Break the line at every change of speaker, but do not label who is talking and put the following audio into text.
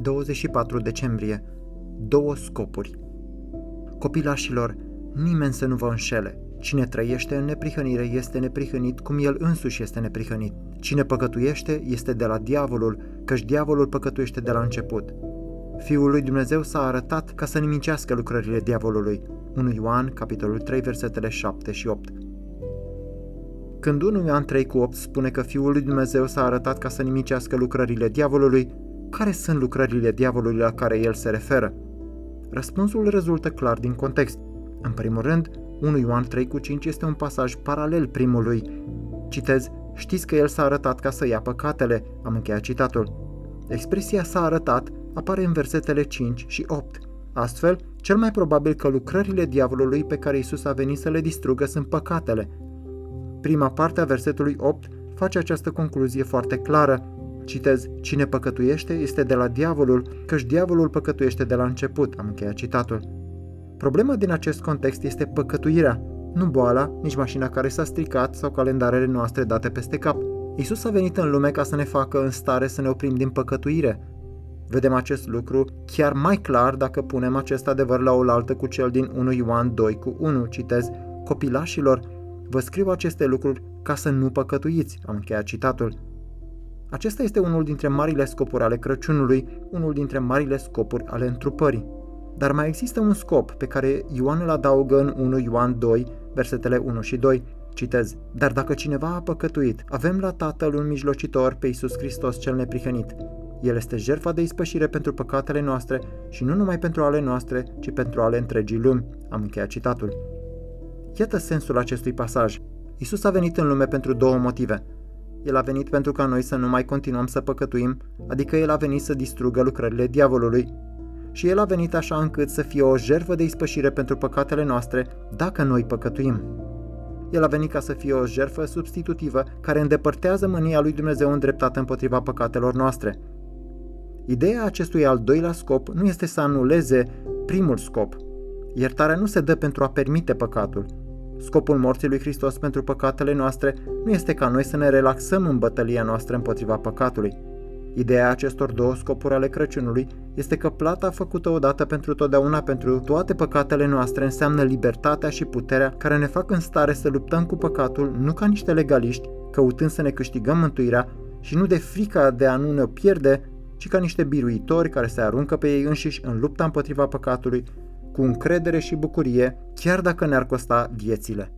24 decembrie. Două scopuri. Copilașilor, nimeni să nu vă înșele. Cine trăiește în neprihănire este neprihănit cum el însuși este neprihănit. Cine păcătuiește este de la diavolul, căci diavolul păcătuiește de la început. Fiul lui Dumnezeu s-a arătat ca să nimicească lucrările diavolului. 1 Ioan, capitolul 3, versetele 7 și 8. Când 1 Ioan 3 cu 8 spune că Fiul lui Dumnezeu s-a arătat ca să nimicească lucrările diavolului, care sunt lucrările diavolului la care el se referă? Răspunsul rezultă clar din context. În primul rând, 1 Ioan 3 cu 5 este un pasaj paralel primului. Citez, știți că el s-a arătat ca să ia păcatele, am încheiat citatul. Expresia s-a arătat apare în versetele 5 și 8. Astfel, cel mai probabil că lucrările diavolului pe care Isus a venit să le distrugă sunt păcatele. Prima parte a versetului 8 face această concluzie foarte clară. Citez, cine păcătuiește este de la diavolul, căci diavolul păcătuiește de la început, am încheiat citatul. Problema din acest context este păcătuirea, nu boala, nici mașina care s-a stricat sau calendarele noastre date peste cap. Isus a venit în lume ca să ne facă în stare să ne oprim din păcătuire. Vedem acest lucru chiar mai clar dacă punem acest adevăr la oaltă cu cel din 1 Ioan 2 cu 1, citez, Copilașilor, vă scriu aceste lucruri ca să nu păcătuiți, am încheiat citatul. Acesta este unul dintre marile scopuri ale Crăciunului, unul dintre marile scopuri ale întrupării. Dar mai există un scop pe care Ioan îl adaugă în 1 Ioan 2, versetele 1 și 2. Citez, dar dacă cineva a păcătuit, avem la Tatăl un mijlocitor pe Iisus Hristos cel neprihănit. El este jertfa de ispășire pentru păcatele noastre și nu numai pentru ale noastre, ci pentru ale întregii lumi. Am încheiat citatul. Iată sensul acestui pasaj. Isus a venit în lume pentru două motive. El a venit pentru ca noi să nu mai continuăm să păcătuim, adică El a venit să distrugă lucrările diavolului și El a venit așa încât să fie o jervă de ispășire pentru păcatele noastre dacă noi păcătuim. El a venit ca să fie o jerfă substitutivă care îndepărtează mânia lui Dumnezeu îndreptată împotriva păcatelor noastre. Ideea acestui al doilea scop nu este să anuleze primul scop. Iertarea nu se dă pentru a permite păcatul. Scopul morții lui Hristos pentru păcatele noastre nu este ca noi să ne relaxăm în bătălia noastră împotriva păcatului. Ideea acestor două scopuri ale Crăciunului este că plata făcută odată pentru totdeauna pentru toate păcatele noastre înseamnă libertatea și puterea care ne fac în stare să luptăm cu păcatul nu ca niște legaliști, căutând să ne câștigăm mântuirea și nu de frica de a nu ne pierde, ci ca niște biruitori care se aruncă pe ei înșiși în lupta împotriva păcatului, cu încredere și bucurie, chiar dacă ne-ar costa viețile.